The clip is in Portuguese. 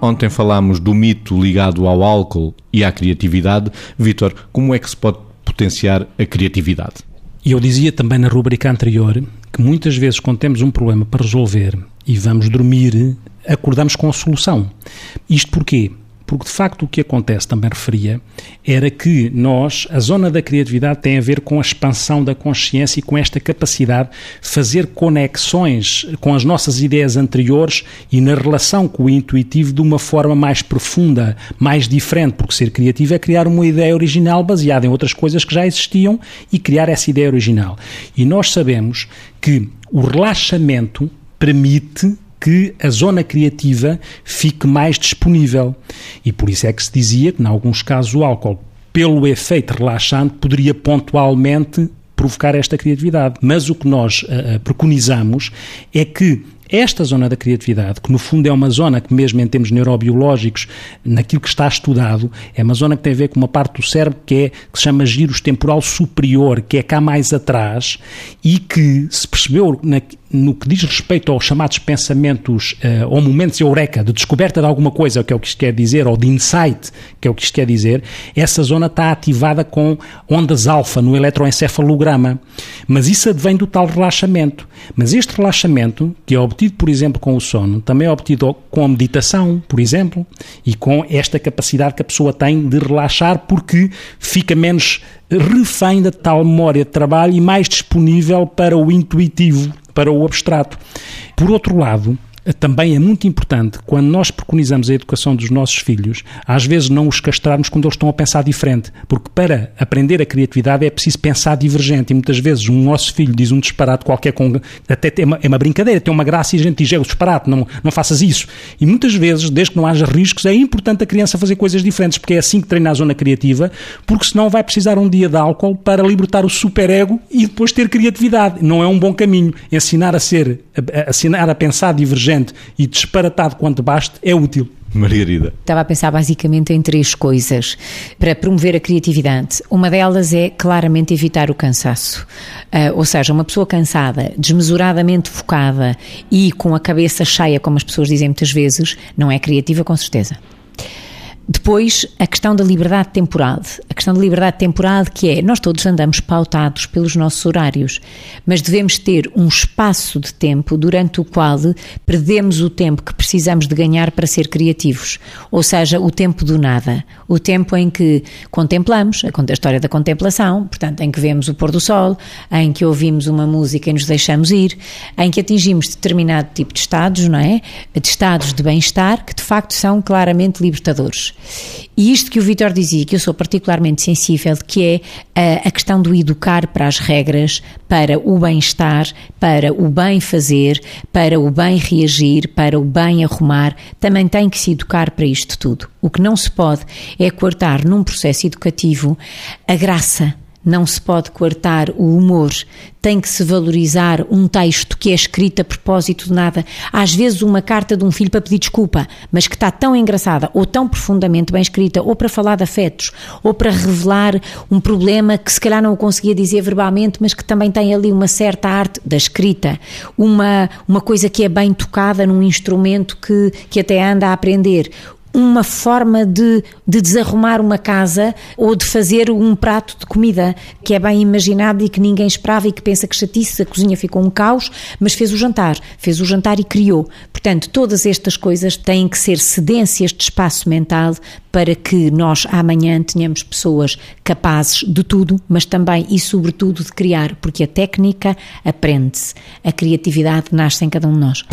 Ontem falámos do mito ligado ao álcool e à criatividade. Vítor, como é que se pode potenciar a criatividade? E eu dizia também na rubrica anterior que muitas vezes, quando temos um problema para resolver e vamos dormir, acordamos com a solução. Isto porquê? Porque de facto o que acontece, também referia, era que nós, a zona da criatividade tem a ver com a expansão da consciência e com esta capacidade de fazer conexões com as nossas ideias anteriores e na relação com o intuitivo de uma forma mais profunda, mais diferente, porque ser criativo é criar uma ideia original baseada em outras coisas que já existiam e criar essa ideia original. E nós sabemos que o relaxamento permite que a zona criativa fique mais disponível. E por isso é que se dizia que, em alguns casos, o álcool, pelo efeito relaxante, poderia pontualmente provocar esta criatividade. Mas o que nós uh, preconizamos é que esta zona da criatividade, que no fundo é uma zona que, mesmo em termos neurobiológicos, naquilo que está estudado, é uma zona que tem a ver com uma parte do cérebro que, é, que se chama giros temporal superior, que é cá mais atrás, e que se percebeu na, no que diz respeito aos chamados pensamentos uh, ou momentos eureka, de descoberta de alguma coisa, que é o que isto quer dizer, ou de insight, que é o que isto quer dizer, essa zona está ativada com ondas alfa no eletroencefalograma. Mas isso advém do tal relaxamento. Mas este relaxamento, que é obtido, por exemplo, com o sono, também é obtido com a meditação, por exemplo, e com esta capacidade que a pessoa tem de relaxar porque fica menos refém da tal memória de trabalho e mais disponível para o intuitivo para o abstrato. Por outro lado, também é muito importante, quando nós preconizamos a educação dos nossos filhos, às vezes não os castrarmos quando eles estão a pensar diferente, porque para aprender a criatividade é preciso pensar divergente e muitas vezes um nosso filho diz um disparate qualquer, com, até é uma, é uma brincadeira, tem uma graça e a gente diz, é o disparate, não, não faças isso. E muitas vezes, desde que não haja riscos, é importante a criança fazer coisas diferentes, porque é assim que treina a zona criativa, porque senão vai precisar um dia de álcool para libertar o superego e depois ter criatividade. Não é um bom caminho. Ensinar a ser, a, a, ensinar a pensar divergente e disparatado quanto baste é útil. Margarida. Estava a pensar basicamente em três coisas para promover a criatividade. Uma delas é claramente evitar o cansaço. Uh, ou seja, uma pessoa cansada, desmesuradamente focada e com a cabeça cheia, como as pessoas dizem muitas vezes, não é criativa com certeza. Depois, a questão da liberdade temporal. Questão da liberdade temporal que é, nós todos andamos pautados pelos nossos horários, mas devemos ter um espaço de tempo durante o qual perdemos o tempo que precisamos de ganhar para ser criativos. Ou seja, o tempo do nada. O tempo em que contemplamos, a história da contemplação, portanto, em que vemos o pôr do sol, em que ouvimos uma música e nos deixamos ir, em que atingimos determinado tipo de estados, não é? De estados de bem-estar, que de facto são claramente libertadores. E isto que o Vitor dizia, que eu sou particularmente sensível, que é a, a questão do educar para as regras, para o bem-estar, para o bem fazer, para o bem reagir, para o bem arrumar, também tem que se educar para isto tudo. O que não se pode é cortar num processo educativo a graça não se pode coartar o humor, tem que se valorizar um texto que é escrito a propósito de nada. Às vezes, uma carta de um filho para pedir desculpa, mas que está tão engraçada, ou tão profundamente bem escrita, ou para falar de afetos, ou para revelar um problema que se calhar não o conseguia dizer verbalmente, mas que também tem ali uma certa arte da escrita, uma, uma coisa que é bem tocada num instrumento que, que até anda a aprender uma forma de, de desarrumar uma casa ou de fazer um prato de comida que é bem imaginado e que ninguém esperava e que pensa que chatice, a cozinha ficou um caos, mas fez o jantar, fez o jantar e criou. Portanto, todas estas coisas têm que ser cedências de espaço mental para que nós amanhã tenhamos pessoas capazes de tudo, mas também e sobretudo de criar, porque a técnica aprende-se, a criatividade nasce em cada um de nós.